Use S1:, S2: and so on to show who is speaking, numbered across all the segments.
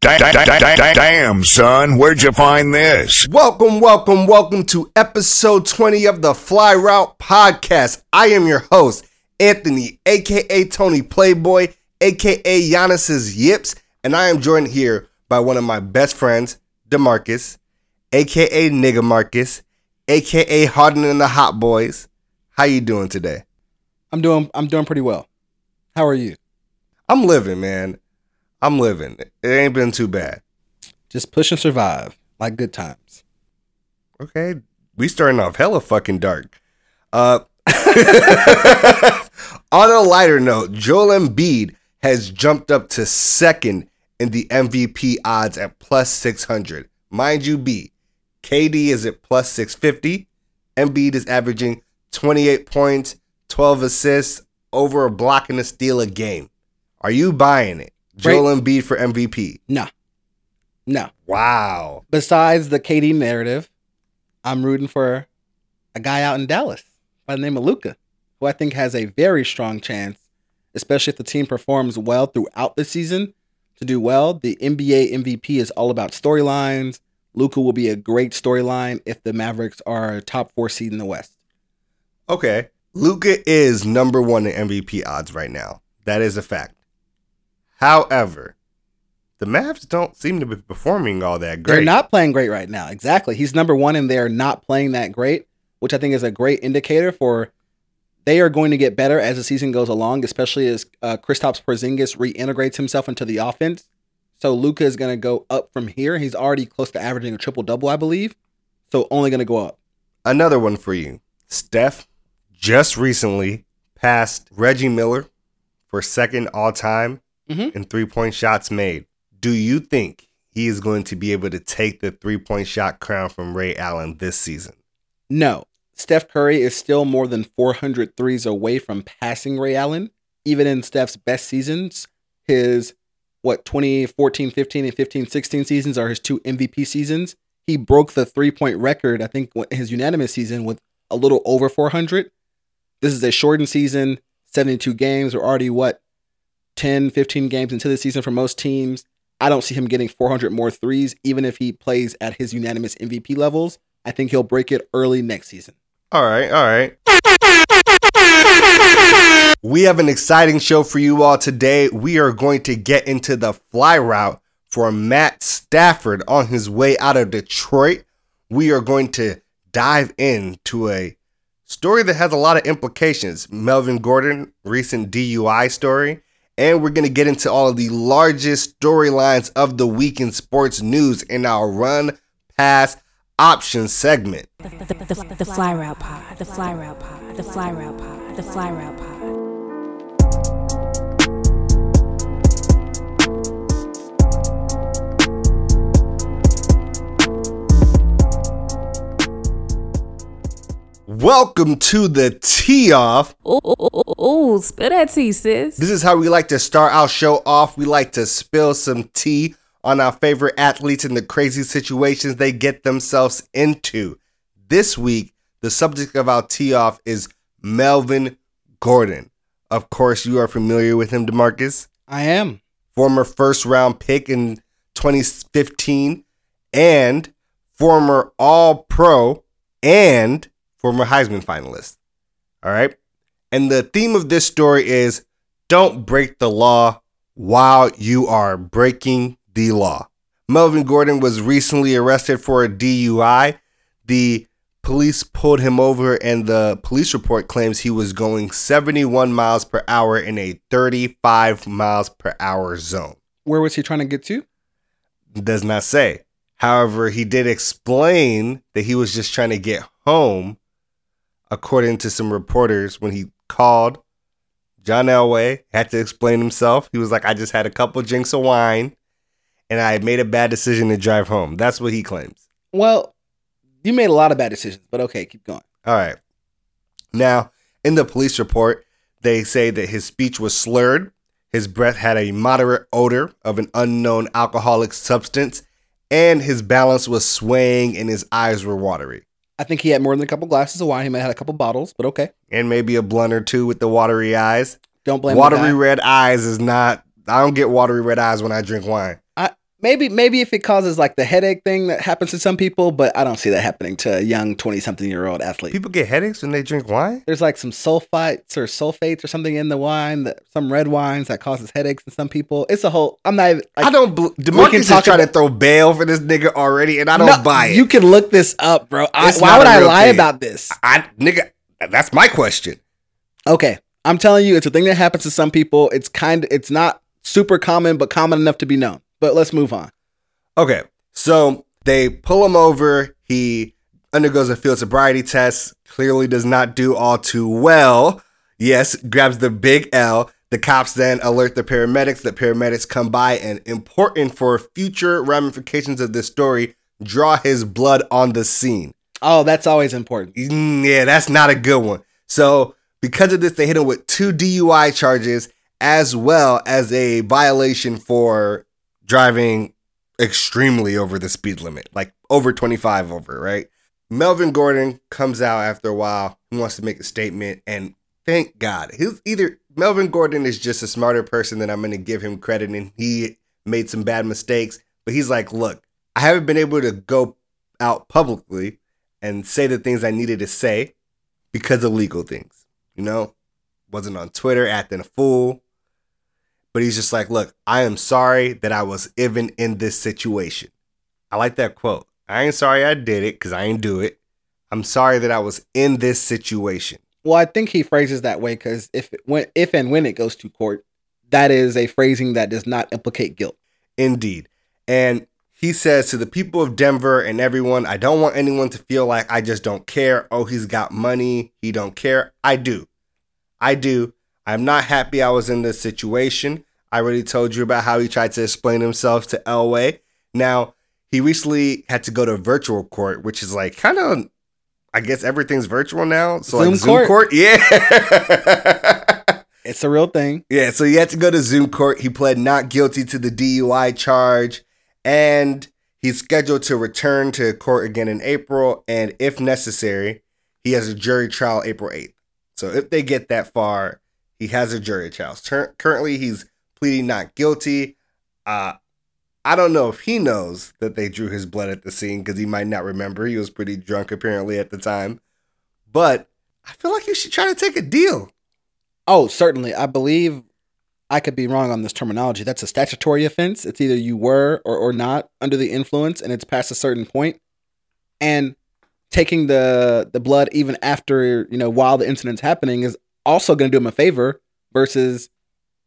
S1: Da- da- da- da- da- Damn, son, where'd you find this?
S2: Welcome, welcome, welcome to episode 20 of the Fly Route Podcast. I am your host, Anthony, aka Tony Playboy, aka Giannis's Yips, and I am joined here by one of my best friends, Demarcus, aka Nigga Marcus, aka Harden and the Hot Boys. How you doing today?
S3: I'm doing I'm doing pretty well. How are you?
S2: I'm living, man. I'm living. It ain't been too bad.
S3: Just push and survive, like good times.
S2: Okay, we starting off hella fucking dark. Uh, on a lighter note, Joel Embiid has jumped up to second in the MVP odds at plus 600. Mind you, B, KD is at plus 650. Embiid is averaging 28 points, 12 assists, over a block and a steal a game. Are you buying it? Joel Embiid for MVP.
S3: No. No.
S2: Wow.
S3: Besides the KD narrative, I'm rooting for a guy out in Dallas by the name of Luka, who I think has a very strong chance, especially if the team performs well throughout the season, to do well. The NBA MVP is all about storylines. Luka will be a great storyline if the Mavericks are a top four seed in the West.
S2: Okay. Luka is number one in MVP odds right now. That is a fact. However, the Mavs don't seem to be performing all that great.
S3: They're not playing great right now. Exactly. He's number one and they're not playing that great, which I think is a great indicator for they are going to get better as the season goes along, especially as uh, Kristaps Porzingis reintegrates himself into the offense. So Luka is going to go up from here. He's already close to averaging a triple double, I believe. So only going to go up.
S2: Another one for you. Steph just recently passed Reggie Miller for second all time
S3: Mhm.
S2: in three point shots made. Do you think he is going to be able to take the three point shot crown from Ray Allen this season?
S3: No, Steph Curry is still more than 400 threes away from passing Ray Allen. Even in Steph's best seasons, his what 2014, 15, and 15, 16 seasons are his two MVP seasons. He broke the three point record, I think, his unanimous season with a little over 400. This is a shortened season, 72 games. We're already what 10, 15 games into the season for most teams. I don't see him getting 400 more threes, even if he plays at his unanimous MVP levels. I think he'll break it early next season.
S2: All right, all right. We have an exciting show for you all today. We are going to get into the fly route for Matt Stafford on his way out of Detroit. We are going to dive into a story that has a lot of implications. Melvin Gordon, recent DUI story. And we're going to get into all of the largest storylines of the week in sports news in our run, pass, option segment.
S4: The, the, the, the fly route pod, the fly route pod, the fly route pod, the fly route pod.
S2: Welcome to the tea off.
S4: Ooh, ooh, ooh, ooh, spill that tea, sis.
S2: This is how we like to start our show off. We like to spill some tea on our favorite athletes and the crazy situations they get themselves into. This week, the subject of our tea off is Melvin Gordon. Of course, you are familiar with him, Demarcus.
S3: I am.
S2: Former first round pick in 2015 and former All Pro and former Heisman finalist. All right. And the theme of this story is don't break the law while you are breaking the law. Melvin Gordon was recently arrested for a DUI. The police pulled him over, and the police report claims he was going 71 miles per hour in a 35 miles per hour zone.
S3: Where was he trying to get to?
S2: Does not say. However, he did explain that he was just trying to get home, according to some reporters, when he called John Elway, had to explain himself. He was like, I just had a couple drinks of wine and I made a bad decision to drive home. That's what he claims.
S3: Well, you made a lot of bad decisions, but okay, keep going.
S2: All right. Now, in the police report, they say that his speech was slurred, his breath had a moderate odor of an unknown alcoholic substance, and his balance was swaying and his eyes were watery.
S3: I think he had more than a couple glasses of wine. He might have had a couple bottles, but okay.
S2: And maybe a blunt or two with the watery eyes.
S3: Don't blame
S2: watery red eyes is not, I don't get watery red eyes when I drink wine.
S3: Maybe maybe if it causes like the headache thing that happens to some people, but I don't see that happening to a young twenty something year old athlete.
S2: People get headaches when they drink wine.
S3: There's like some sulfites or sulfates or something in the wine that some red wines that causes headaches in some people. It's a whole. I'm not even. Like,
S2: I don't.
S3: can
S2: Demarcus is trying to throw bail for this nigga already, and I don't
S3: No,
S2: buy it.
S3: You can look this up, bro. I, why would I lie
S2: thing.
S3: about this?
S2: I nigga, that's my question.
S3: Okay, I'm telling you, it's a thing that happens to some people. It's kind. Of, it's not super common, but common enough to be known. But let's move on.
S2: Okay, so they pull him over. He undergoes a field sobriety test. Clearly, does not do all too well. Yes, grabs the big L. The cops then alert the paramedics. The paramedics come by and, important for future ramifications of this story, draw his blood on the scene.
S3: Oh, that's always important.
S2: Mm, yeah, that's not a good one. So, because of this, they hit him with two DUI charges as well as a violation for driving extremely over the speed limit, like over 25 over, right? Melvin Gordon comes out after a while. He wants to make a statement, and thank God, he's either Melvin Gordon is just a smarter person than I'm to give him credit, and he made some bad mistakes. But he's like, look, I haven't been able to go out publicly and say the things I needed to say because of legal things. You know, wasn't on Twitter acting a fool. But he's just like, look, I am sorry that I was even in this situation. I like that quote. I ain't sorry I did it because I ain't do it. I'm sorry that I was in this situation.
S3: Well, I think he phrases that way because if it, when if and when it goes to court, that is a phrasing that does not implicate guilt.
S2: Indeed. And he says to the people of Denver and everyone, I don't want anyone to feel like I just don't care. Oh, he's got money. He don't care. I do. I do. I'm not happy I was in this situation. I already told you about how he tried to explain himself to Elway. Now, he recently had to go to virtual court, which is like kind of, I guess everything's virtual now. So
S3: Zoom
S2: like Zoom
S3: court?
S2: court, yeah.
S3: It's a real thing.
S2: Yeah, so he had to go to Zoom court. He pled not guilty to the DUI charge, and he's scheduled to return to court again in April. And if necessary, he has a jury trial April 8th. So if they get that far, he has a jury trial. Currently, he's pleading not guilty. Uh, I don't know if he knows that they drew his blood at the scene because he might not remember. He was pretty drunk apparently at the time. But I feel like you should try to take a deal.
S3: Oh, certainly. I believe I could be wrong on this terminology. That's a statutory offense. It's either you were or, or not under the influence and it's past a certain point. And taking the the blood even after, you know, while the incident's happening is also going to do him a favor versus,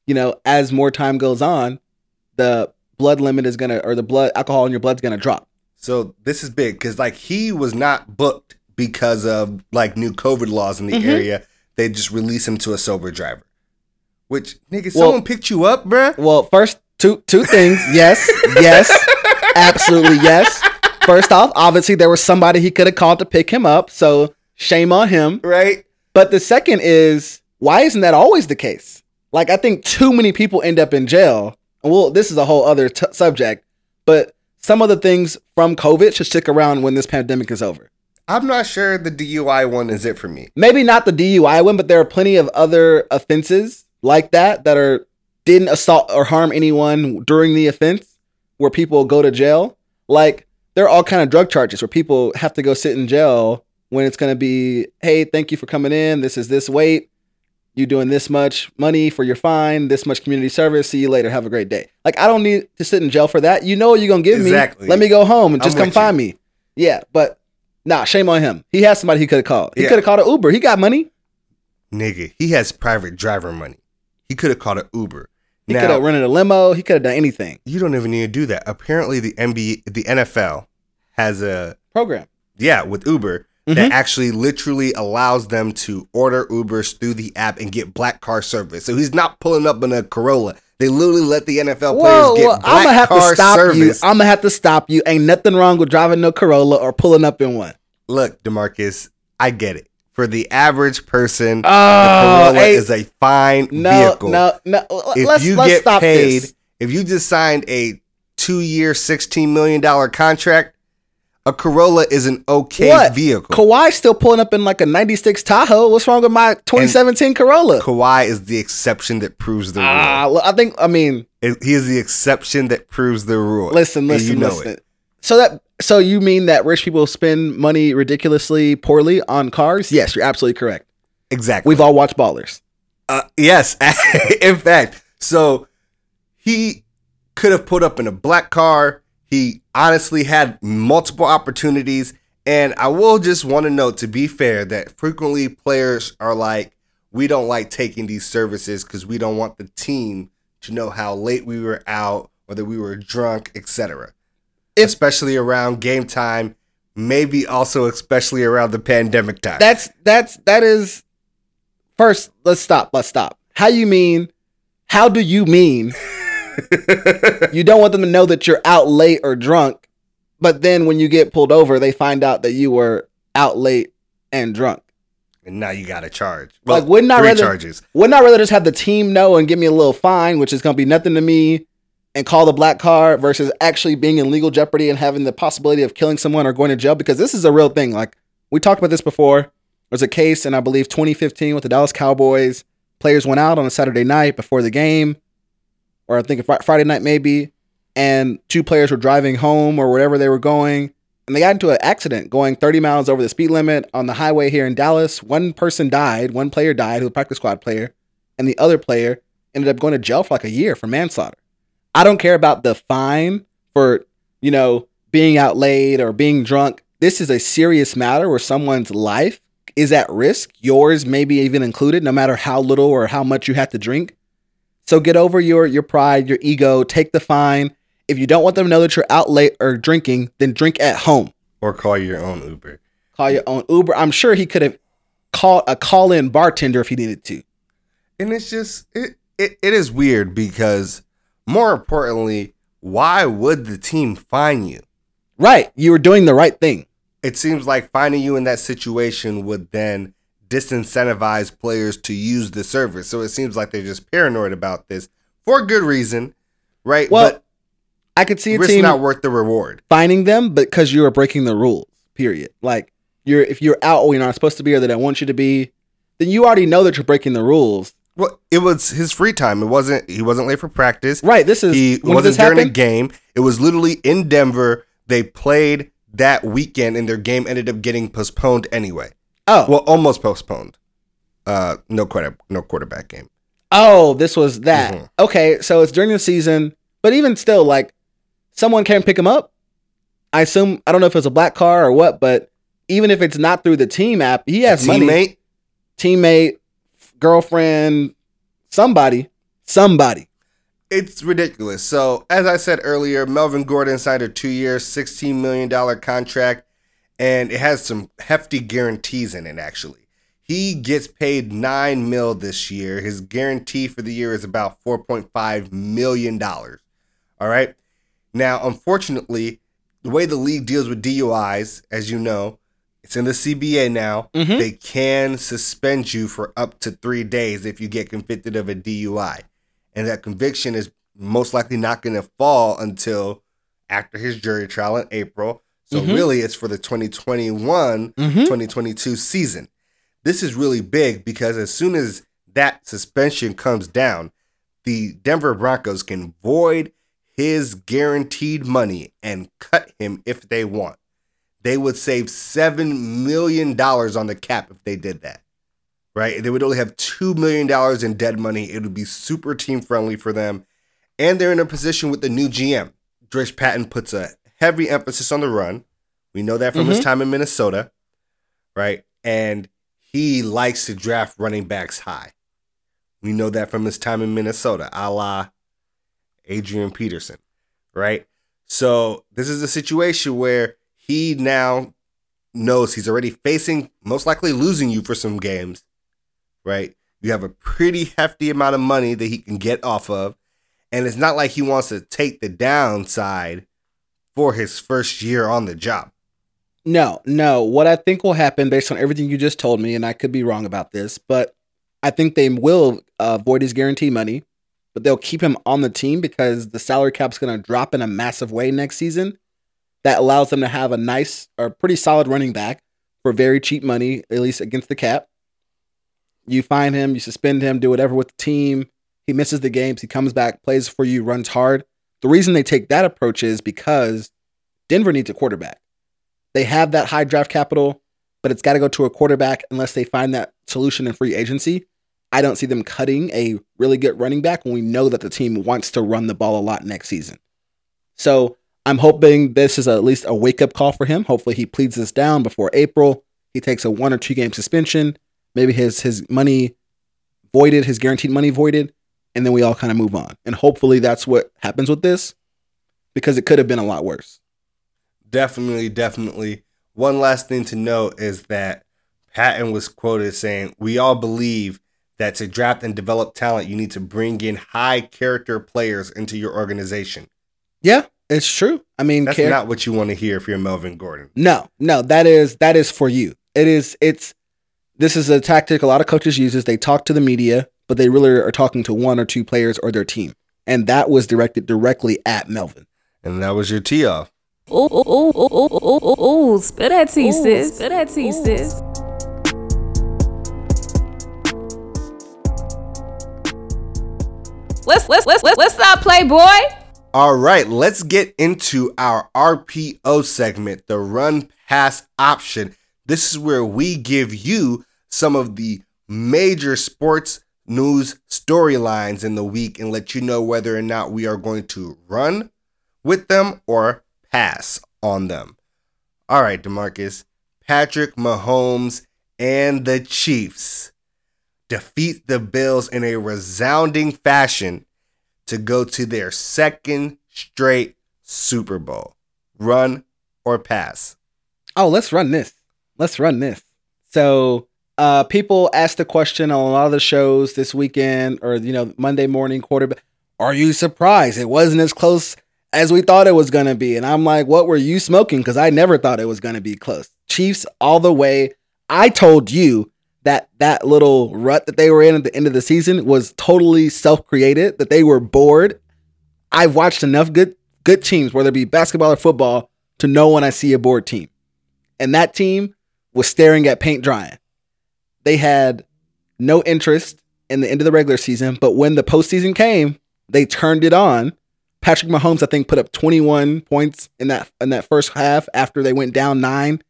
S3: you know, as more time goes on, the blood limit is going to or the blood alcohol in your blood's going to drop.
S2: So this is big because like he was not booked because of like new COVID laws in the
S3: Mhm.
S2: area. They just release him to a sober driver. Which nigga,
S3: Well-
S2: someone picked you up, bruh.
S3: Well, first two two things. Yes, yes, absolutely yes. First off, obviously there was somebody he could have called to pick him up, so shame on him.
S2: Right?
S3: But the second is why isn't that always the case? Like I think too many people end up in jail. Well, this is a whole other t- subject, but some of the things from COVID should stick around when this pandemic is over.
S2: I'm not sure the DUI one is it for me.
S3: maybe not the DUI one, but there are plenty of other offenses like that that are didn't assault or harm anyone during the offense where people go to jail. Like there are all kind of drug charges where people have to go sit in jail when it's going to be, hey, thank you for coming in. This is this weight. You doing this much money for your fine, this much community service. See you later. Have a great day. Like I don't need to sit in jail for that. You know what you're gonna give
S2: Exactly.
S3: me. Let me go home and
S2: I'm
S3: just come
S2: with you.
S3: find me. Yeah, but nah, shame on him. He has somebody he could have called. He
S2: Yeah.
S3: could have called an Uber. He got money.
S2: Nigga, he has private driver money. He could have called an Uber.
S3: He could have rented a limo. He could have done anything.
S2: you don't even need to do that. Apparently, the NBA, the NFL has a
S3: Program.
S2: yeah with Uber
S3: Mhm.
S2: that actually literally allows them to order Ubers through the app and get black car service. So he's not pulling up in a Corolla. They literally let the NFL players get
S3: whoa,
S2: black
S3: I'm gonna have
S2: car
S3: to stop
S2: service.
S3: you. I'm gonna have to stop you. Ain't nothing wrong with driving no Corolla or pulling up in one.
S2: Look, Demarcus, I get it. For the average person, the
S3: Oh,
S2: Corolla
S3: hey,
S2: is a fine
S3: no,
S2: vehicle.
S3: no, no.
S2: if
S3: let's
S2: you
S3: let's
S2: get
S3: stop
S2: paid,
S3: this.
S2: if you just signed a two-year, sixteen million dollar contract, a Corolla is an okay
S3: What?
S2: vehicle.
S3: Kawhi's still pulling up in like a '96 Tahoe. What's wrong with my 2017 Corolla?
S2: Kawhi is the exception that proves the rule.
S3: Well, I think. I mean,
S2: It- he is the exception that proves the rule.
S3: Listen, listen, listen.
S2: it.
S3: So that so you mean that rich people spend money ridiculously poorly on cars? Yes, you're absolutely correct.
S2: Exactly.
S3: We've all watched Ballers.
S2: Uh, yes, in fact. So he could have put up in a black car. He honestly had multiple opportunities. And I will just want to note, to be fair, that frequently players are like, we don't like taking these services because we don't want the team to know how late we were out, whether we were drunk, etc. Especially around game time, maybe also especially around the pandemic time.
S3: That's that's that is first, let's stop. Let's stop. How you mean how do you mean you don't want them to know that you're out late or drunk, but then when you get pulled over, they find out that you were out late and drunk.
S2: and now you got to charge.
S3: Like, wouldn't I rather-
S2: charges.
S3: Wouldn't I rather just have the team know and give me a little fine, which is going to be nothing to me, and call the black car versus actually being in legal jeopardy and having the possibility of killing someone or going to jail? Because this is a real thing. Like we talked about this before. There's a case in I believe 2015 with the Dallas Cowboys. Players went out on a Saturday night before the game, or I think Friday night maybe, and two players were driving home or wherever they were going, and they got into an accident going 30 miles over the speed limit on the highway here in Dallas. One person died, one player died, who was a practice squad player, and the other player ended up going to jail for like a year for manslaughter. I don't care about the fine for, you know, being out late or being drunk. This is a serious matter where someone's life is at risk, yours maybe even included, no matter how little or how much you have to drink. So get over your your pride, your ego, take the fine. If you don't want them to know that you're out late or drinking, then drink at home.
S2: Or call your own Uber.
S3: Call your own Uber. I'm sure he could have called uh, a call-in bartender if he needed to.
S2: And it's just it, it it is weird because more importantly, why would the team fine you?
S3: Right, you were doing the right thing.
S2: It seems like finding you in that situation would then disincentivize players to use the service. So it seems like they're just paranoid about this for good reason, right?
S3: Well, I could see a
S2: risk
S3: team
S2: not worth the reward.
S3: finding them because you are breaking the rules. Period. Like you're if you're out when you're not supposed to be or that I want you to be, then you already know that you're breaking the rules.
S2: Well, it was his free time. It wasn't. He wasn't late for practice.
S3: Right. This is
S2: He wasn't during a game. It was literally in Denver. They played that weekend, and their game ended up getting postponed anyway.
S3: Oh,
S2: Well, almost postponed. Uh, no quarter, no quarterback game.
S3: oh, this was that.
S2: Mhm.
S3: Okay, so it's during the season, but even still, like someone can pick him up. I assume I don't know if it's a black car or what, but even if it's not through the team app, he has money.
S2: Teammate.
S3: teammate, girlfriend, somebody, somebody.
S2: It's ridiculous. So, as I said earlier, Melvin Gordon signed a two-year, sixteen million dollar contract, and it has some hefty guarantees in it. Actually, he gets paid nine mil this year. His guarantee for the year is about four point five million dollars. All right. Now, unfortunately, the way the league deals with DUIs, as you know, it's in the CBA now.
S3: Mhm.
S2: They can suspend you for up to three days if you get convicted of a DUI. And that conviction is most likely not going to fall until after his jury trial in April. So,
S3: Mhm.
S2: really, it's for the 2021
S3: Mhm.
S2: 2022 season. This is really big because as soon as that suspension comes down, the Denver Broncos can void his guaranteed money and cut him if they want. They would save $7 million on the cap if they did that. Right? They would only have $2 million in dead money. It would be super team friendly for them. And they're in a position with the new GM. Drish Patton puts a heavy emphasis on the run. We know that from his
S3: Mhm.
S2: time in Minnesota. Right? And he likes to draft running backs high. We know that from his time in Minnesota, a la Adrian Peterson, right? So this is a situation where he now knows he's already facing, most likely losing you for some games, right? You have a pretty hefty amount of money that he can get off of. And it's not like he wants to take the downside for his first year on the job.
S3: No, no. What I think will happen based on everything you just told me, and I could be wrong about this, but I think they will uh, void his guarantee money, but they'll keep him on the team because the salary cap's going to drop in a massive way next season. That allows them to have a nice or pretty solid running back for very cheap money, at least against the cap. You find him, you suspend him, do whatever with the team. He misses the games. He comes back, plays for you, runs hard. The reason they take that approach is because Denver needs a quarterback. They have that high draft capital, but it's got to go to a quarterback unless they find that solution in free agency. I don't see them cutting a really good running back when we know that the team wants to run the ball a lot next season. So I'm hoping this is at least a wake up call for him. Hopefully he pleads this down before April. He takes a one or two game suspension, maybe his his money voided, his guaranteed money voided, and then we all kind of move on. And hopefully that's what happens with this because it could have been a lot worse.
S2: Definitely, definitely. One last thing to note is that Patton was quoted saying, We all believe that to draft and develop talent, you need to bring in high character players into your organization.
S3: Yeah, it's true. I mean,
S2: That's
S3: char-
S2: not what you want to hear if you're Melvin Gordon.
S3: No, no, that is that is for you. It is it's this is a tactic a lot of coaches uses. They talk to the media, but they really are talking to one or two players or their team. And that was directed directly at Melvin.
S2: And that was your tee off.
S4: Ooh, ooh, ooh, ooh, ooh, ooh, ooh, ooh. Spill that tea, sis. Spill that tea, sis. What's, what's, what's, what's, what's up, Playboy?
S2: All right, let's get into our RPO segment, the run pass option. This is where we give you some of the major sports news storylines in the week and let you know whether or not we are going to run with them or pass on them. All right, Demarcus, Patrick Mahomes and the Chiefs defeat the Bills in a resounding fashion to go to their second straight Super Bowl. Run or pass?
S3: Oh, let's run this. Let's run this. So, uh, people asked the question on a lot of the shows this weekend or, you know, Monday morning quarterback. Are you surprised it wasn't as close as we thought it was going to be? And I'm like, what were you smoking? Because I never thought it was going to be close. Chiefs all the way. I told you that that little rut that they were in at the end of the season was totally self-created, that they were bored. I've watched enough good good teams, whether it be basketball or football, to know when I see a bored team. And that team was staring at paint drying. They had no interest in the end of the regular season, but when the postseason came, they turned it on. Patrick Mahomes, I think, put up 21 points in that in that first half after they went down nine,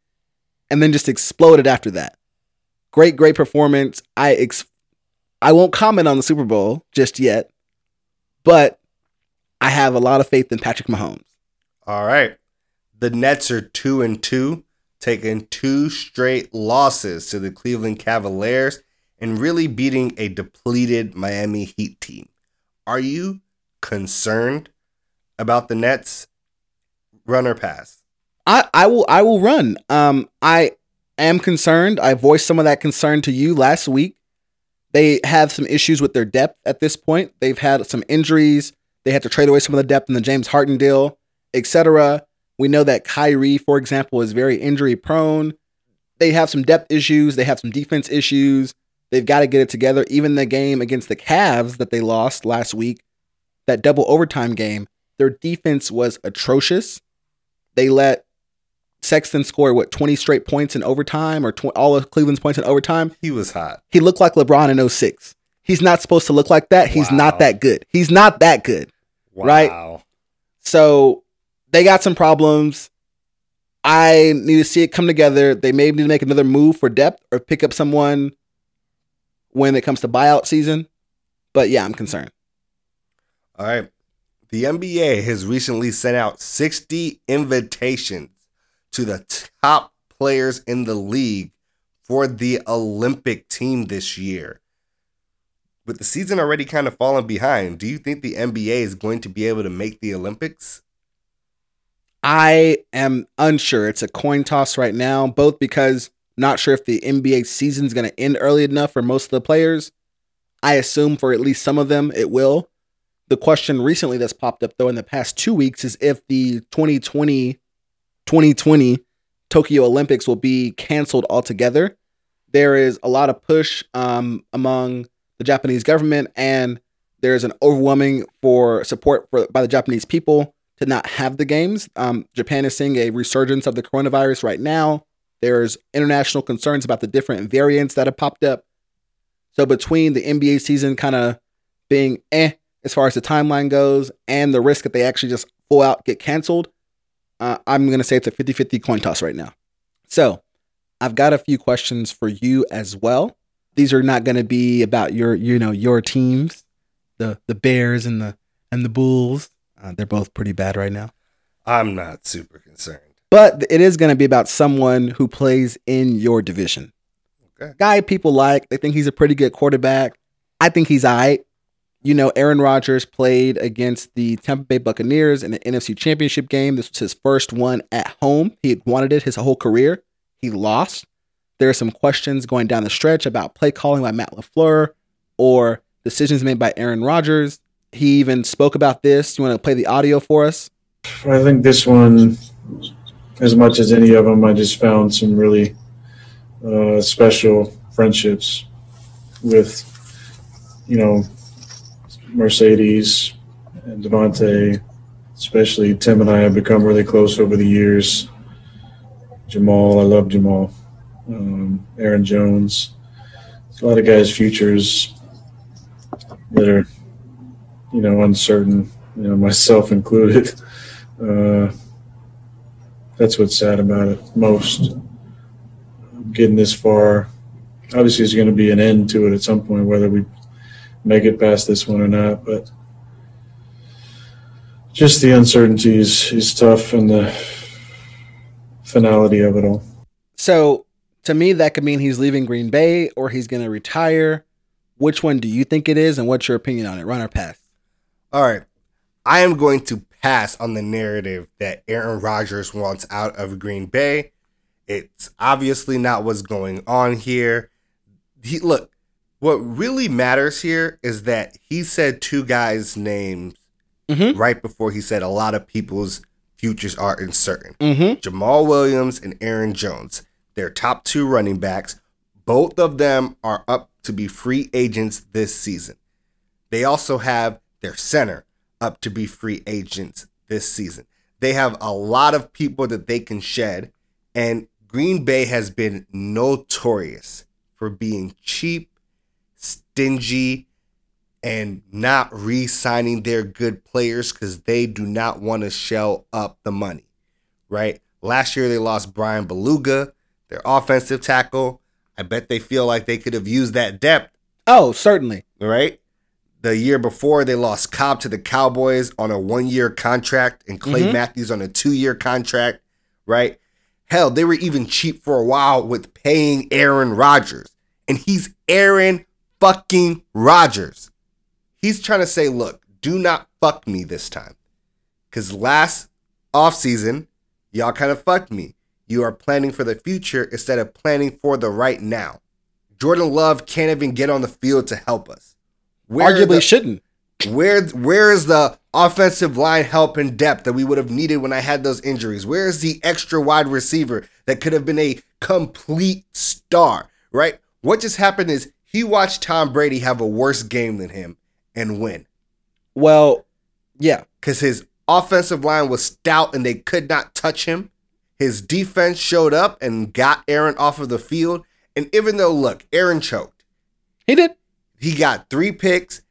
S3: and then just exploded after that. Great, great performance. I ex- I won't comment on the Super Bowl just yet, but I have a lot of faith in Patrick Mahomes.
S2: All right. The Nets are 2 and 2, taking two straight losses to the Cleveland Cavaliers and really beating a depleted Miami Heat team. Are you concerned about the Nets run or pass?
S3: I, I will I will run. Um, I am concerned. I voiced some of that concern to you last week. They have some issues with their depth at this point. They've had some injuries. They had to trade away some of the depth in the James Harden deal, etc. We know that Kyrie, for example, is very injury prone. They have some depth issues. They have some defense issues. They've got to get it together. Even the game against the Cavs that they lost last week, that double overtime game, their defense was atrocious. They let Sexton score what 20 straight points in overtime or tw- all of Cleveland's points in overtime.
S2: He was hot.
S3: He looked like LeBron in 06. He's not supposed to look like that. He's
S2: Wow.
S3: not that good. He's not that good. Right. So they got some problems. I need to see it come together. They may need to make another move for depth or pick up someone when it comes to buyout season. But yeah, I'm concerned.
S2: All right. The NBA has recently sent out 60 invitations to the top players in the league for the Olympic team this year. With the season already kind of falling behind, do you think the NBA is going to be able to make the Olympics?
S3: I am unsure. It's a coin toss right now, both because not sure if the NBA season is going to end early enough for most of the players. I assume for at least some of them it will. The question recently that's popped up though in the past 2 weeks is if the 2020 2020 Tokyo Olympics will be canceled altogether. There is a lot of push um, among the Japanese government and there's an overwhelming for support for by the Japanese people to not have the games. Um, Japan is seeing a resurgence of the coronavirus right now. There's international concerns about the different variants that have popped up. So between the NBA season kind of being eh as far as the timeline goes and the risk that they actually just full out get canceled, uh, I'm going to say it's a 50 50 coin toss right now. So I've got a few questions for you as well. These are not going to be about your, you know, your teams, the the Bears and the and the Bulls. Uh, they're both pretty bad right now.
S2: I'm not super concerned.
S3: But it is going to be about someone who plays in your division.
S2: Okay.
S3: Guy people like. They think he's a pretty good quarterback. I think he's all right. You know, Aaron Rodgers played against the Tampa Bay Buccaneers in the NFC Championship game. This was his first one at home. He had wanted it his whole career. He lost. There are some questions going down the stretch about play calling by Matt LaFleur or decisions made by Aaron Rodgers. He even spoke about this. You want to play the audio for us?
S5: I think this one, as much as any of them, I just found some really uh, special friendships with, you know, Marcedes and Davante. Especially Tim and I have become really close over the years. Jamaal, I love Jamaal. Um, Aaron Jones. There's a lot of guys' futures that are, you know, uncertain. You know, myself included. Uh, that's what's sad about it most. Getting this far, obviously, there's going to be an end to it at some point, whether we make it past this one or not. But just the uncertainty is, is tough, and the finality of it all.
S3: So to me, that could mean he's leaving Green Bay or he's going to retire. Which one do you think it is, and what's your opinion on it? Run or pass?
S2: All right. I am going to pass on the narrative that Aaron Rodgers wants out of Green Bay. It's obviously not what's going on here. He look, what really matters here is that he said two guys' names
S3: Mhm.
S2: right before he said a lot of people's futures are uncertain.
S3: Mm-hmm.
S2: Jamaal Williams and Aaron Jones. They're top two running backs. Both of them are up to be free agents this season. They also have their center up to be free agents this season. They have a lot of people that they can shed, and Green Bay has been notorious for being cheap, stingy, and not re signing their good players because they do not want to shell up the money, right? Last year they lost Bryan Bulaga, their offensive tackle. I bet they feel like they could have used that depth,
S3: Oh, certainly.
S2: right? The year before they lost Cobb to the Cowboys on a one year contract and Clay
S3: Mhm.
S2: Matthews on a two year contract, right? Hell, they were even cheap for a while with paying Aaron Rodgers. And he's Aaron fucking Rodgers. He's trying to say, look, do not fuck me this time. Because last offseason, y'all kind of fucked me. You are planning for the future instead of planning for the right now. Jordan Love can't even get on the field to help us. Where
S3: Arguably
S2: the-
S3: shouldn't.
S2: where where is the offensive line help and depth that we would have needed when I had those injuries? Where is the extra wide receiver that could have been a complete star? Right? What just happened is he watched Tom Brady have a worse game than him and win
S3: Well, yeah.
S2: because his offensive line was stout and they could not touch him. His defense showed up and got Aaron off of the field. And even though, look, Aaron choked,
S3: He did.
S2: He got three picks,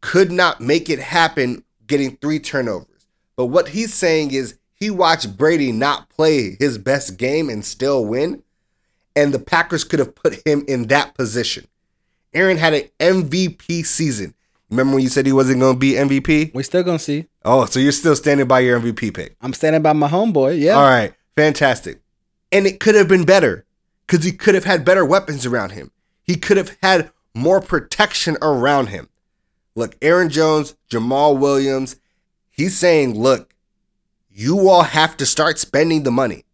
S2: could not make it happen getting three turnovers. But what he's saying is he watched Brady not play his best game and still win. And the Packers could have put him in that position. Aaron had an MVP season. Remember when you said he wasn't going to be MVP?
S3: We're still gonna see.
S2: Oh, so you're still standing by your MVP pick.
S3: I'm standing by my homeboy. Yeah.
S2: All right, fantastic. And it could have been better because he could have had better weapons around him. He could have had more protection around him. Look, Aaron Jones, Jamaal Williams, he's saying, look, you all have to start spending the money.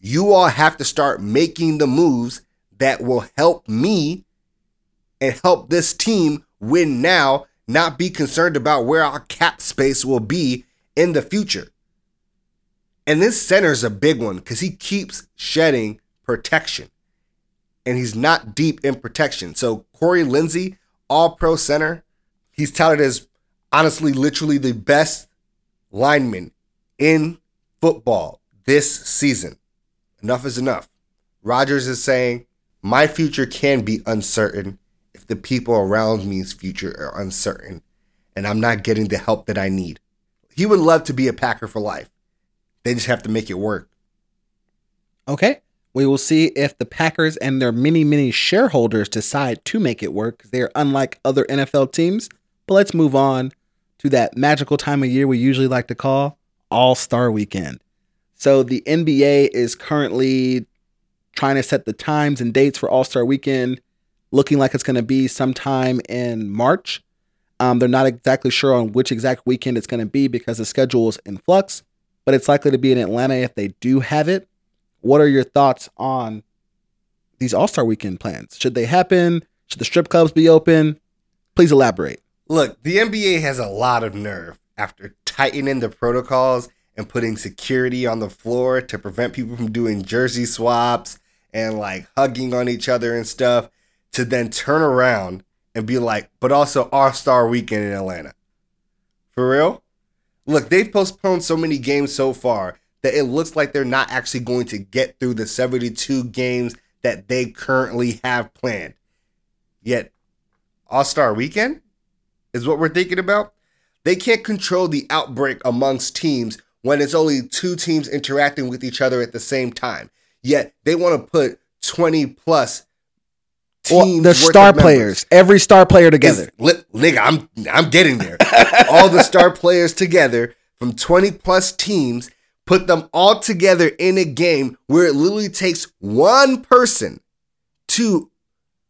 S2: You all have to start making the moves that will help me and help this team win now, not be concerned about where our cap space will be in the future. And this center is a big one because he keeps shedding protection. And he's not deep in protection. So Corey Linsley, all pro center, he's touted as honestly, literally the best lineman in football this season. Enough is enough. Rodgers is saying, My future can be uncertain if the people around me's future are uncertain and I'm not getting the help that I need. He would love to be a Packer for life. They just have to make it work.
S3: Okay. We will see if the Packers and their many, many shareholders decide to make it work. Because They're unlike other NFL teams. But let's move on to that magical time of year we usually like to call All Star Weekend. So the NBA is currently trying to set the times and dates for All Star Weekend, looking like it's going to be sometime in March. Um, they're not exactly sure on which exact weekend it's going to be because the schedule is in flux, but it's likely to be in Atlanta if they do have it. What are your thoughts on these All Star Weekend plans? Should they happen? Should the strip clubs be open? Please elaborate.
S2: Look, the NBA has a lot of nerve after tightening the protocols and putting security on the floor to prevent people from doing jersey swaps and like hugging on each other and stuff to then turn around and be like, but also All Star Weekend in Atlanta. For real? Look, they've postponed so many games so far that it looks like they're not actually going to get through the 72 games that they currently have planned. Yet, All Star Weekend is what we're thinking about. They can't control the outbreak amongst teams when it's only two teams interacting with each other at the same time. Yet they want to put 20 plus
S3: Well, the star players, every star player together.
S2: Li- nigga, I'm I'm getting there. all the star players together from 20 plus teams, put them all together in a game where it literally takes one person to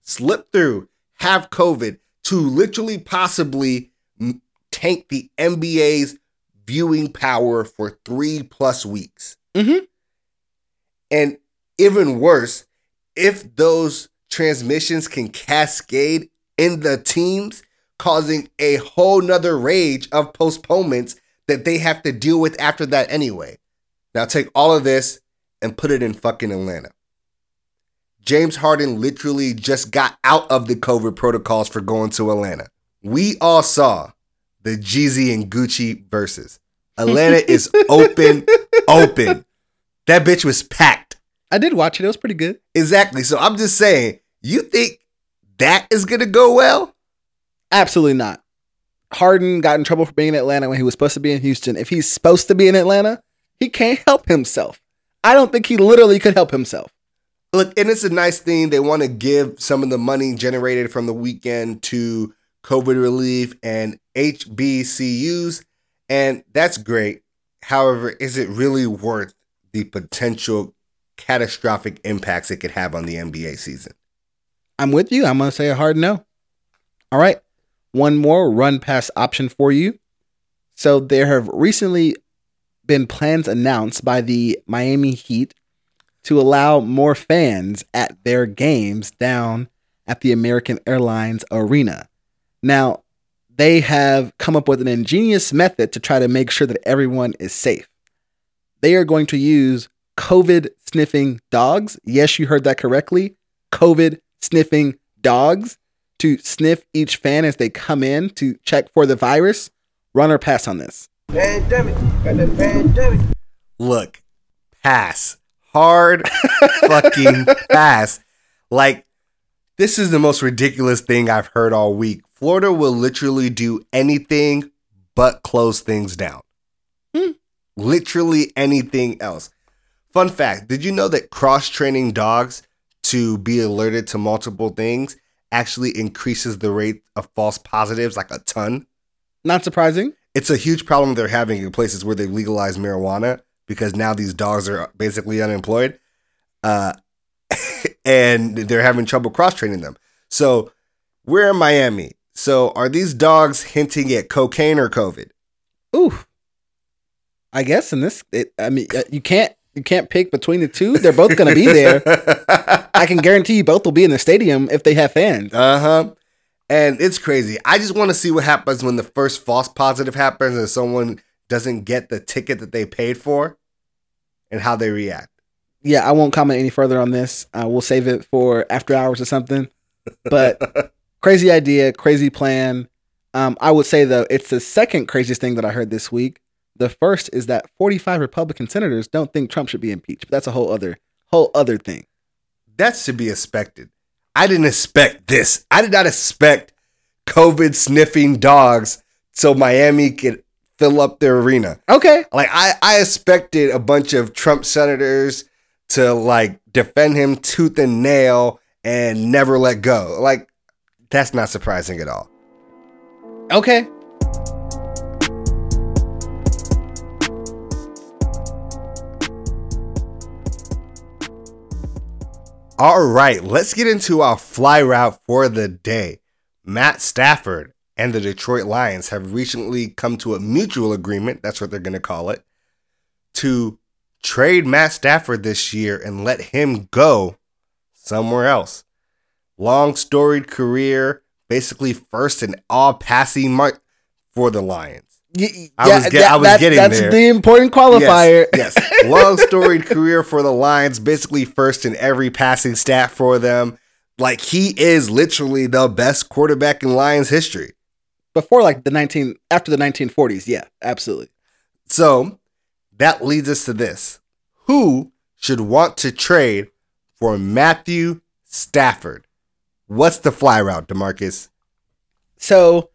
S2: slip through, have COVID, to literally possibly tank the NBA's viewing power for three plus weeks.
S3: Mhm.
S2: And even worse, if those transmissions can cascade in the teams, causing a whole nother rage of postponements that they have to deal with after that anyway. Now take all of this and put it in fucking Atlanta. James Harden literally just got out of the COVID protocols for going to Atlanta. We all saw the Jeezy and Gucci Verzuz. Atlanta is open, open. That bitch was packed.
S3: I did watch it. It was pretty good.
S2: Exactly. So I'm just saying, you think that is gonna go well?
S3: Absolutely not. Harden got in trouble for being in Atlanta when he was supposed to be in Houston. If he's supposed to be in Atlanta, he can't help himself. I don't think he literally could help himself.
S2: Look, and it's a nice thing. They want to give some of the money generated from the weekend to COVID relief and HBCUs, and that's great. However, is it really worth the potential catastrophic impacts it could have on the NBA season?
S3: I'm with you. I'm going to say a hard no. All right. One more run pass option for you. So there have recently been plans announced by the Miami Heat to allow more fans at their games down at the American Airlines Arena. Now, they have come up with an ingenious method to try to make sure that everyone is safe. They are going to use COVID sniffing dogs. Yes, you heard that correctly. COVID sniffing dogs to sniff each fan as they come in to check for the virus. Run or pass on this?
S6: Pandemic. Got that pandemic.
S2: Look, pass. Hard fucking pass. Like, this is the most ridiculous thing I've heard all week. Florida will literally do anything but close things down.
S3: Hmm.
S2: Literally anything else. Fun fact Did you know that cross training dogs to be alerted to multiple things actually increases the rate of false positives like a ton?
S3: Not surprising.
S2: It's a huge problem they're having in places where they've legalized marijuana because now these dogs are basically unemployed uh, and they're having trouble cross training them so we're in miami so are these dogs hinting at cocaine or covid
S3: Ooh, I guess in this, it, I mean, uh, you can't you can't pick between the two. They're both going to be there. I can guarantee you both will be in the stadium if they have fans.
S2: uh-huh and it's crazy i just want to see what happens when the first false positive happens and someone doesn't get the ticket that they paid for and how they react
S3: Yeah, I won't comment any further on this. Uh, we'll save it for after hours or something. But crazy idea, crazy plan. Um, I would say though, it's the second craziest thing that I heard this week. The first is that 45 Republican senators don't think Trump should be impeached. But that's a whole other whole other thing.
S2: That should be expected. I didn't expect this. I did not expect COVID sniffing dogs so Miami could fill up their arena.
S3: Okay.
S2: Like I, I expected a bunch of Trump senators to like defend him tooth and nail and never let go. Like that's not surprising at all.
S3: Okay.
S2: All right, let's get into our fly route for the day. Matt Stafford and the Detroit Lions have recently come to a mutual agreement, that's what they're going to call it, to trade Matt Stafford this year and let him go somewhere else. Long storied career, basically first in all passing mark for the Lions.
S3: Y-
S2: I was get- I was getting
S3: that's
S2: there.
S3: the important qualifier.
S2: Yes, yes. long storied career for the Lions, basically first in every passing stat for them. Like he is literally the best quarterback in Lions history.
S3: Before like the 19 after the 1940s. Yeah, absolutely.
S2: So that leads us to this. Who should want to trade for Matthew Stafford? What's the fly route, DeMarcus?
S3: So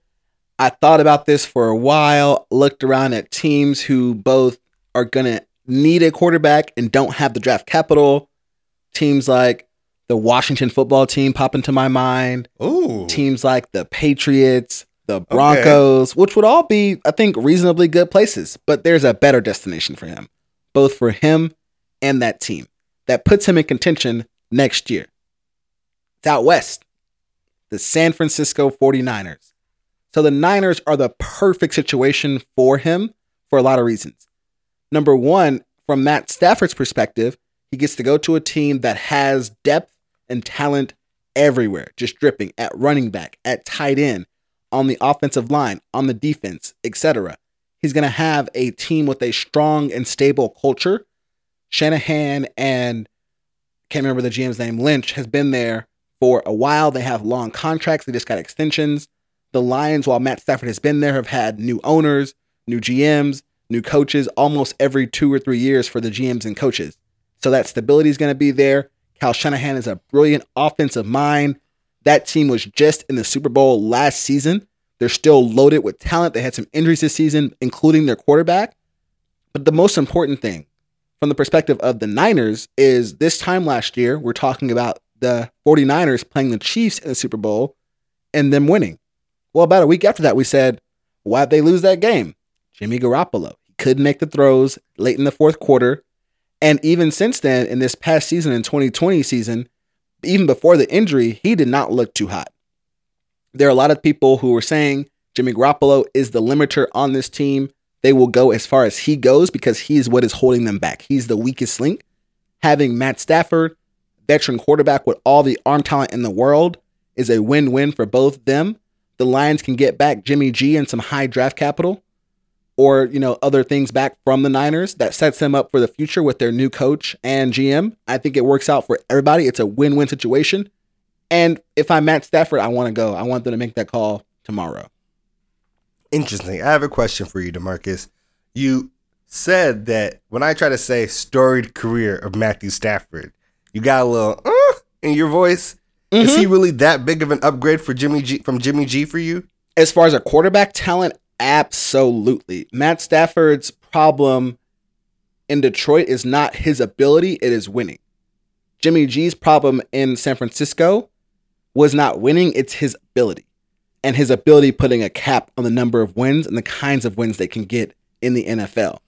S3: I thought about this for a while, looked around at teams who both are going to need a quarterback and don't have the draft capital. Teams like the Washington football team pop into my mind.
S2: Ooh.
S3: Teams like the Patriots, the Broncos, which would all be, I think, reasonably good places. But there's a better destination for him, both for him and that team that puts him in contention next year. It's out west, the San Francisco 49ers. So the Niners are the perfect situation for him for a lot of reasons. Number one, from Matt Stafford's perspective, he gets to go to a team that has depth and talent everywhere, just dripping at running back, at tight end, on the offensive line, on the defense, etc. He's going to have a team with a strong and stable culture. Shanahan and can't remember the GM's name, Lynch, has been there for a while. They have long contracts. They just got extensions. The Lions, while Matt Stafford has been there, have had new owners, new GMs, new coaches almost every two or three years for the GMs and coaches. So that stability is going to be there. Kyle Shanahan is a brilliant offensive mind. That team was just in the Super Bowl last season. They're still loaded with talent. They had some injuries this season, including their quarterback. But the most important thing from the perspective of the Niners is this time last year, we're talking about the 49ers playing the Chiefs in the Super Bowl and them winning. Well, about a week after that, we said, why'd they lose that game? Jimmy Garoppolo. Couldn't make the throws late in the fourth quarter. And even since then, in this past season, in 2020 season, even before the injury, he did not look too hot. There are a lot of people who were saying Jimmy Garoppolo is the limiter on this team. They will go as far as he goes because he's what is holding them back. He's the weakest link. Having Matt Stafford, veteran quarterback with all the arm talent in the world, is a win win for both them. The Lions can get back Jimmy G and some high draft capital or, you know, other things back from the Niners that sets them up for the future with their new coach and GM. I think it works out for everybody. It's a win win situation. And if I'm Matt Stafford, I want to go. I want them to make that call tomorrow.
S2: Interesting. I have a question for you, DeMarcus. You said that when I try to say storied career of Matthew Stafford, you got a little uh, in your voice. Is he mm-hmm. really that big of an upgrade for Jimmy G from Jimmy G for you?
S3: As far as a quarterback talent, absolutely. Matt Stafford's problem in Detroit is not his ability, it is winning. Jimmy G's problem in San Francisco was not winning, it's his ability. And his ability putting a cap on the number of wins and the kinds of wins they can get in the NFL.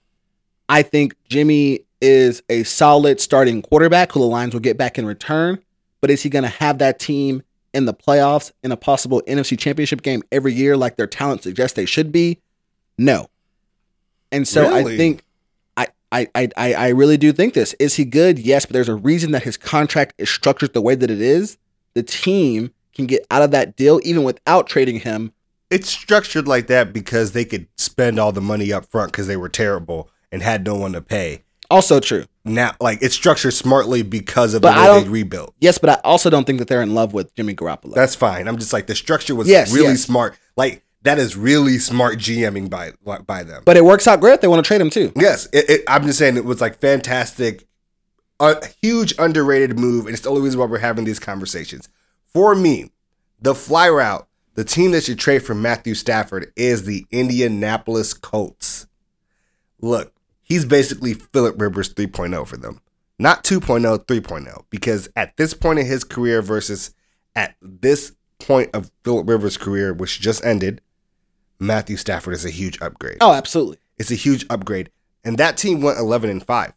S3: I think Jimmy is a solid starting quarterback who the Lions will get back in return. But is he going to have that team in the playoffs in a possible NFC championship game every year like their talent suggests they should be? No. And so
S2: Really?
S3: I think I, I I I I really do think this. Is he good? Yes, but there's a reason that his contract is structured the way that it is. The team can get out of that deal even without trading him.
S2: It's structured like that because they could spend all the money up front because they were terrible and had no one to pay.
S3: Also true.
S2: Now, like it's structured smartly because of
S3: But
S2: the
S3: I
S2: way they rebuilt.
S3: Yes, but I also don't think that they're in love with Jimmy Garoppolo.
S2: That's fine. I'm just like the structure was
S3: Yes,
S2: really
S3: yes.
S2: smart. Like that is really smart GMing by by them.
S3: but it works out great they want to trade him too.
S2: Yes, it, it, I'm just saying it was like fantastic, a huge underrated move, and it's the only reason why we're having these conversations. For me, the fly route, the team that should trade for Matthew Stafford is the Indianapolis Colts. Look, he's basically Philip Rivers 3.0 for them. Not 2.0, 3.0. Because at this point in his career versus at this point of Philip Rivers' career, which just ended, Matthew Stafford is a huge upgrade.
S3: Oh, absolutely.
S2: It's a huge upgrade. And that team went 11 and 5,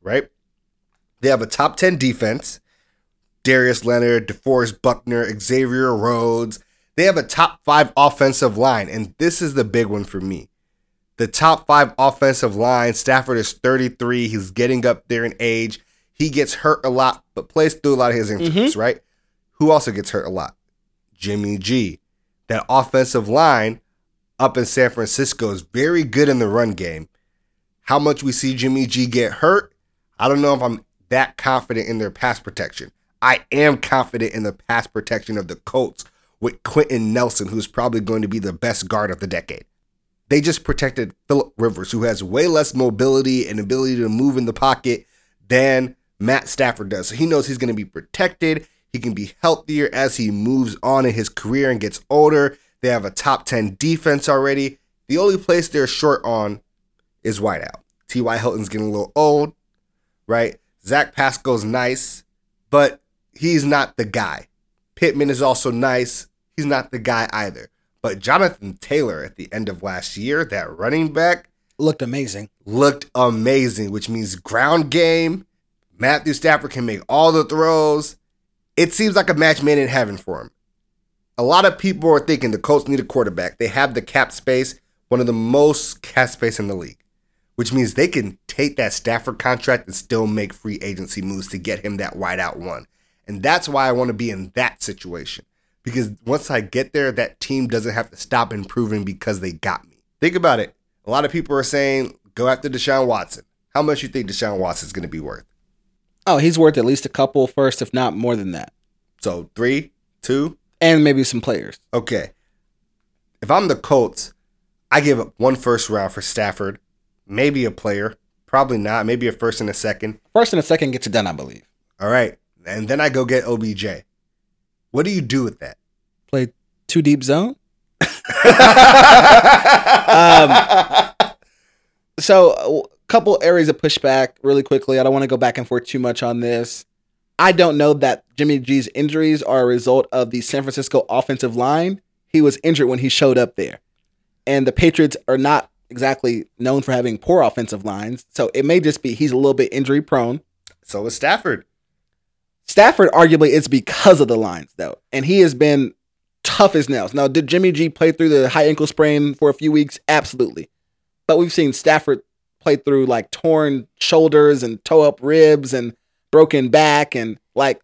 S2: right? They have a top 10 defense. Darius Leonard, DeForest Buckner, Xavier Rhodes. They have a top five offensive line. And this is the big one for me. The top five offensive line. Stafford is 33. He's getting up there in age. He gets hurt a lot, but plays through a lot of his injuries, mm-hmm. right? Who also gets hurt a lot? Jimmy G. That offensive line up in San Francisco is very good in the run game. How much we see Jimmy G get hurt, I don't know if I'm that confident in their pass protection. I am confident in the pass protection of the Colts with Quenton Nelson, who's probably going to be the best guard of the decade. They just protected Philip Rivers, who has way less mobility and ability to move in the pocket than Matt Stafford does. So he knows he's going to be protected. He can be healthier as he moves on in his career and gets older. They have a top 10 defense already. The only place they're short on is wideout. T.Y. Hilton's getting a little old, right? Zach Pascal's nice, but he's not the guy. Pittman is also nice. He's not the guy either. But Jonathan Taylor at the end of last year, that running back,
S3: Looked amazing.
S2: looked amazing, which means ground game. Matthew Stafford can make all the throws. It seems like a match made in heaven for him. A lot of people are thinking the Colts need a quarterback. They have the cap space, one of the most cap space in the league, which means they can take that Stafford contract and still make free agency moves to get him that wideout one. And that's why I want to be in that situation. Because once I get there, that team doesn't have to stop improving because they got me. Think about it. A lot of people are saying go after Deshaun Watson. How much you think Deshaun Watson is going to be worth?
S3: Oh, he's worth at least a couple first, if not more than that.
S2: So three, two,
S3: And maybe some players.
S2: okay. If I'm the Colts, I give up one first round for Stafford, maybe a player, probably not, maybe a first and a second.
S3: First and a second gets it done, I believe.
S2: All right, and then I go get OBJ. What do you do with that?
S3: Play two deep zone. Um, so, a couple areas of pushback really quickly. I don't want to go back and forth too much on this. I don't know that Jimmy G's injuries are a result of the San Francisco offensive line. He was injured when he showed up there. And the Patriots are not exactly known for having poor offensive lines. So it may just be he's a little bit injury prone.
S2: So is Stafford.
S3: Stafford, arguably, it's because of the lines, though. And he has been tough as nails. Now, did Jimmy G play through the high ankle sprain for a few weeks? Absolutely. But we've seen Stafford play through like torn shoulders and toe up ribs and broken back and like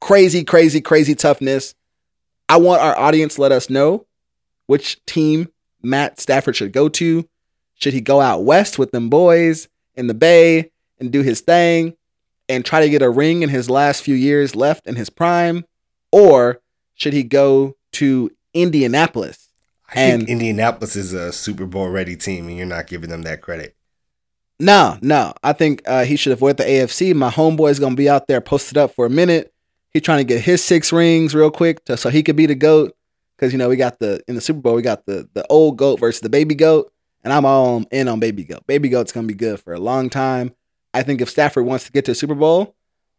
S3: crazy, crazy, crazy toughness. I want our audience let us know which team Matt Stafford should go to. Should he go out west with them boys in the Bay and do his thing and try to get a ring in his last few years left in his prime? Or should he go to Indianapolis?
S2: I
S3: And-
S2: think Indianapolis is a Super Bowl ready team, and you're not giving them that credit.
S3: No, no. I think uh, he should avoid the AFC. My homeboy's gonna be out there posted up for a minute. He's trying to get his six rings real quick to, so he could be the goat. Because you know we got the in the Super Bowl we got the the old goat versus the baby goat, and I'm all in on baby goat. Baby goat's gonna be good for a long time. I think if Stafford wants to get to the Super Bowl,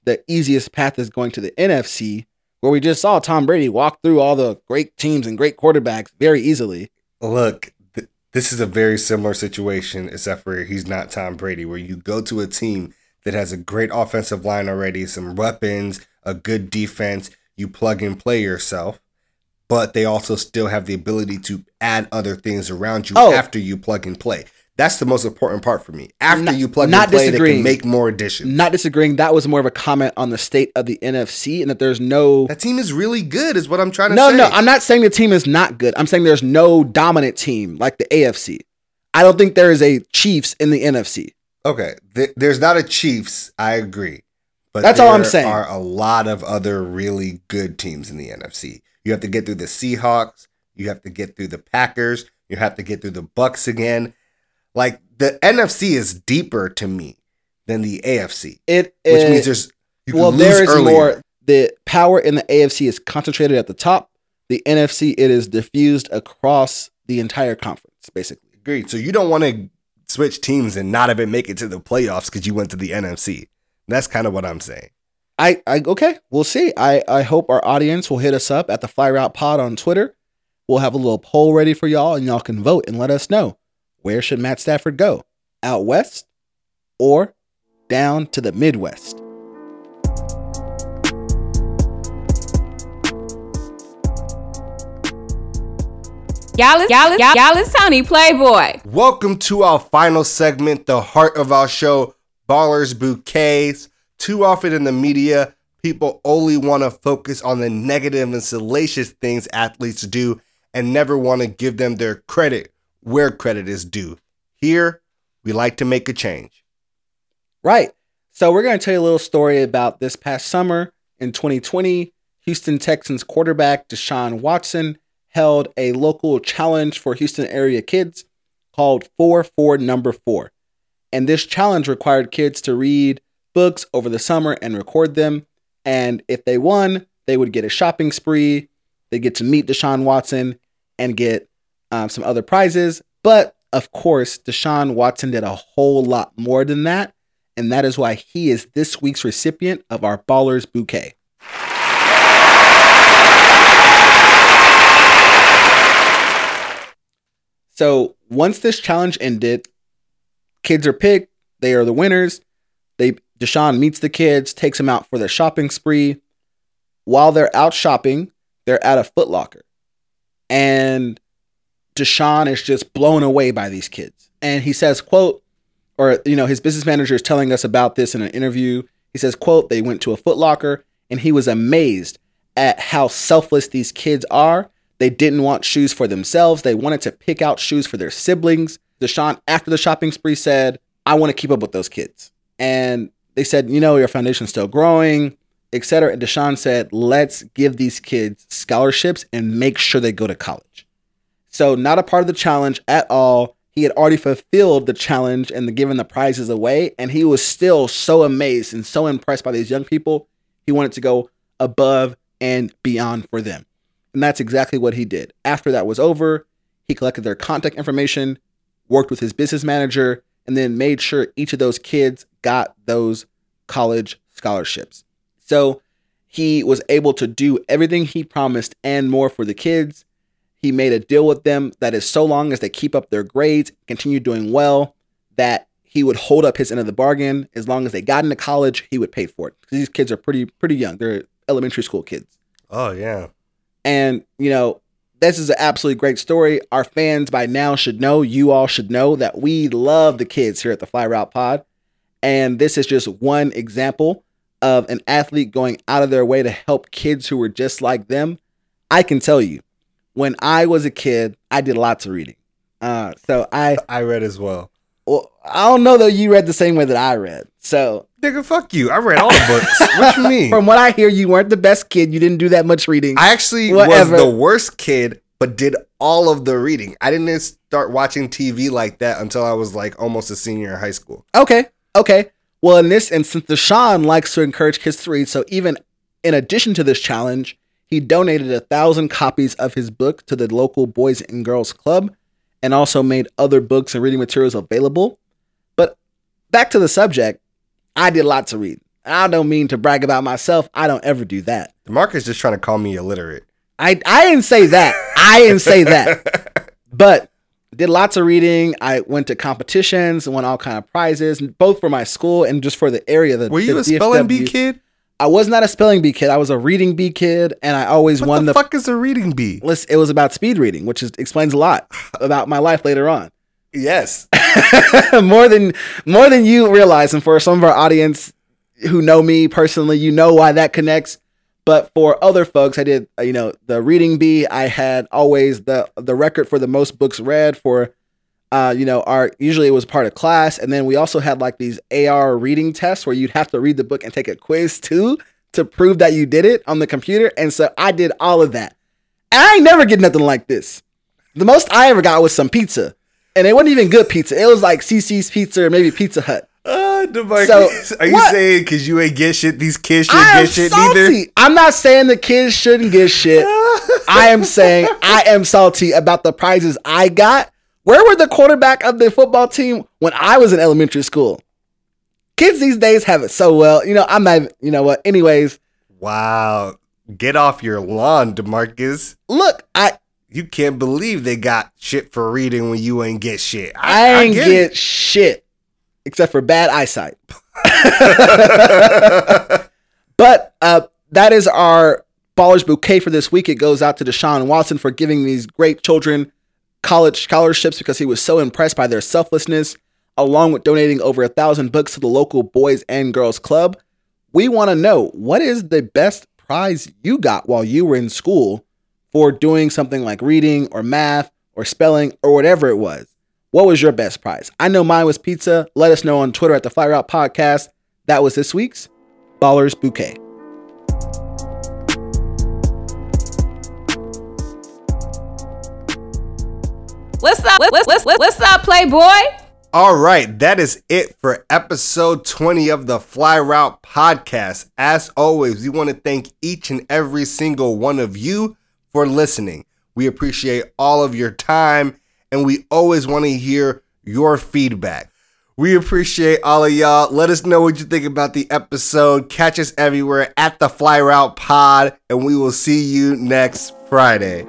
S3: the easiest path is going to the NFC, where we just saw Tom Brady walk through all the great teams and great quarterbacks very easily.
S2: Look, th- this is a very similar situation, except for he's not Tom Brady, where you go to a team that has a great offensive line already, some weapons, a good defense, you plug and play yourself, but they also still have the ability to add other things around you
S3: Oh.
S2: after you plug and play. That's the most important part for me. After
S3: Not-
S2: you plug
S3: not
S2: and play, they can make more additions.
S3: Not disagreeing. That was more of a comment on the state of the NFC and that there's no
S2: that team is really good, is what I'm trying to
S3: No,
S2: say.
S3: no, no, I'm not saying the team is not good. I'm saying there's no dominant team like the AFC. I don't think there is a Chiefs in the NFC.
S2: Okay, th- there's not a Chiefs. I agree, but
S3: That's all I'm
S2: there
S3: saying.
S2: Are a lot of other really good teams in the NFC. You have to get through the Seahawks. You have to get through the Packers. You have to get through the Bucs again. Like the NFC is deeper to me than the AFC,
S3: It
S2: which means there's you
S3: well, there is
S2: earlier.
S3: more. the power in the AFC is concentrated at the top. The NFC it is diffused across the entire conference, basically.
S2: Agreed. So you don't want to switch teams and not even make it to the playoffs because you went to the NFC. That's kind of what I'm saying.
S3: I, I okay, we'll see. I, I hope our audience will hit us up at the Fly Route Pod on Twitter. We'll have a little poll ready for y'all, and y'all can vote and let us know where should Matt Stafford go, out west or down to the Midwest.
S7: Y'all is, y'all, y'all is Tony Playboy.
S2: Welcome to our final segment, the heart of our show, Ballers Bouquets. Too often in the media, people only want to focus on the negative and salacious things athletes do and never want to give them their credit where credit is due. Here, we like to make a change.
S3: Right. So we're going to tell you a little story about this past summer in 2020. Houston Texans quarterback Deshaun Watson held a local challenge for Houston area kids called 4 4 Number 4. And this challenge required kids to read books over the summer and record them. And if they won, they would get a shopping spree. They get to meet Deshaun Watson and get um, some other prizes. But of course, Deshaun Watson did a whole lot more than that. And that is why he is this week's recipient of our Ballers Bouquet. So once this challenge ended, kids are picked. They are the winners. They Deshaun meets the kids, takes them out for their shopping spree. While they're out shopping, they're at a Foot Locker, and Deshaun is just blown away by these kids. And he says, "quote," or you know, his business manager is telling us about this in an interview. He says, "quote," they went to a footlocker and he was amazed at how selfless these kids are they didn't want shoes for themselves. They wanted to pick out shoes for their siblings. Deshaun, after the shopping spree, said, I want to keep up with those kids. And they said, you know, your foundation's still growing, etc. And Deshaun said, let's give these kids scholarships and make sure they go to college. So, not a part of the challenge at all. He had already fulfilled the challenge and the, given the prizes away. And he was still so amazed and so impressed by these young people. He wanted to go above and beyond for them. And that's exactly what he did. After that was over, he collected their contact information, worked with his business manager, and then made sure each of those kids got those college scholarships. So he was able to do everything he promised and more for the kids. He made a deal with them that is so long as they keep up their grades, continue doing well, that he would hold up his end of the bargain. As long as they got into college, he would pay for it. These kids are pretty pretty young. They're elementary school kids.
S2: Oh, yeah.
S3: And, you know, this is an absolutely great story. Our fans by now should know, you all should know that we love the kids here at the Fly Route Pod. And this is just one example of an athlete going out of their way to help kids who were just like them. I can tell you, when I was a kid, I did lots of reading. Uh, so I,
S2: I read as well.
S3: well, I don't know that you read the same way that I read. So
S2: Nigga, fuck you. I read all the books. what do you mean?
S3: from what I hear, you weren't the best kid. You didn't do that much reading.
S2: I actually
S3: Whatever.
S2: was the worst kid, but did all of the reading. I didn't start watching TV like that until I was like almost a senior in high school.
S3: Okay. Okay. Well, in this instance, Deshaun likes to encourage kids to read. So even in addition to this challenge, he donated a thousand copies of his book to the local Boys and Girls Club and also made other books and reading materials available. But back to the subject, I did lots of reading. I don't mean to brag about myself. I don't ever do that.
S2: DeMarcus just trying to call me illiterate.
S3: I I didn't say that. I didn't say that. But did lots of reading. I went to competitions and won all kind of prizes, both for my school and just for the area. The,
S2: Were you
S3: the
S2: a spelling bee kid?
S3: I was not a spelling bee kid. I was a reading bee kid, and I always
S2: What
S3: won
S2: the,
S3: the.
S2: fuck is a reading bee?
S3: List. It was about speed reading, which is, explains a lot about my life later on.
S2: Yes.
S3: more than more than you realize, and for some of our audience who know me personally, you know why that connects. But for other folks, I did you know the reading bee. I had always the the record for the most books read for. Uh, you know, our usually it was part of class, and then we also had like these AR reading tests where you'd have to read the book and take a quiz too to prove that you did it on the computer. And so I did all of that. And I ain't never get nothing like this. The most I ever got was some pizza. And it wasn't even good pizza. It was like Cici's pizza or maybe Pizza Hut.
S2: Oh DeMarcus, are you
S3: what?
S2: saying because you ain't get shit, these kids shouldn't
S3: I
S2: get shit
S3: salty.
S2: neither?
S3: I'm not saying the kids shouldn't get shit. I am saying I am salty about the prizes I got. Where were the quarterback of the football team when I was in elementary school? Kids these days have it so well. You know, I'm not. You know what? Anyways,
S2: Wow. Get off your lawn, DeMarcus.
S3: look, I
S2: You can't believe they got shit for reading when you ain't get shit.
S3: I, ain't
S2: get
S3: get, shit except for bad eyesight. But uh, that is our Ballers Bouquet for this week. It goes out to Deshaun Watson for giving these great children college scholarships because he was so impressed by their selflessness, along with donating over a thousand books to the local Boys and Girls Club. We want to know what is the best prize you got while you were in school for doing something like reading or math or spelling or whatever it was. What was your best prize? I know mine was pizza. Let us know on Twitter at the Fly Route Podcast. That was this week's Ballers Bouquet.
S7: What's up? What's, what's, what's, what's up, Playboy?
S2: All right, that is it for episode 20 of the Fly Route podcast. As always, we want to thank each and every single one of you for listening. We appreciate all of your time and we always want to hear your feedback. We appreciate all of y'all. Let us know what you think about the episode. Catch us everywhere at the Fly Route Pod, and we will see you next Friday.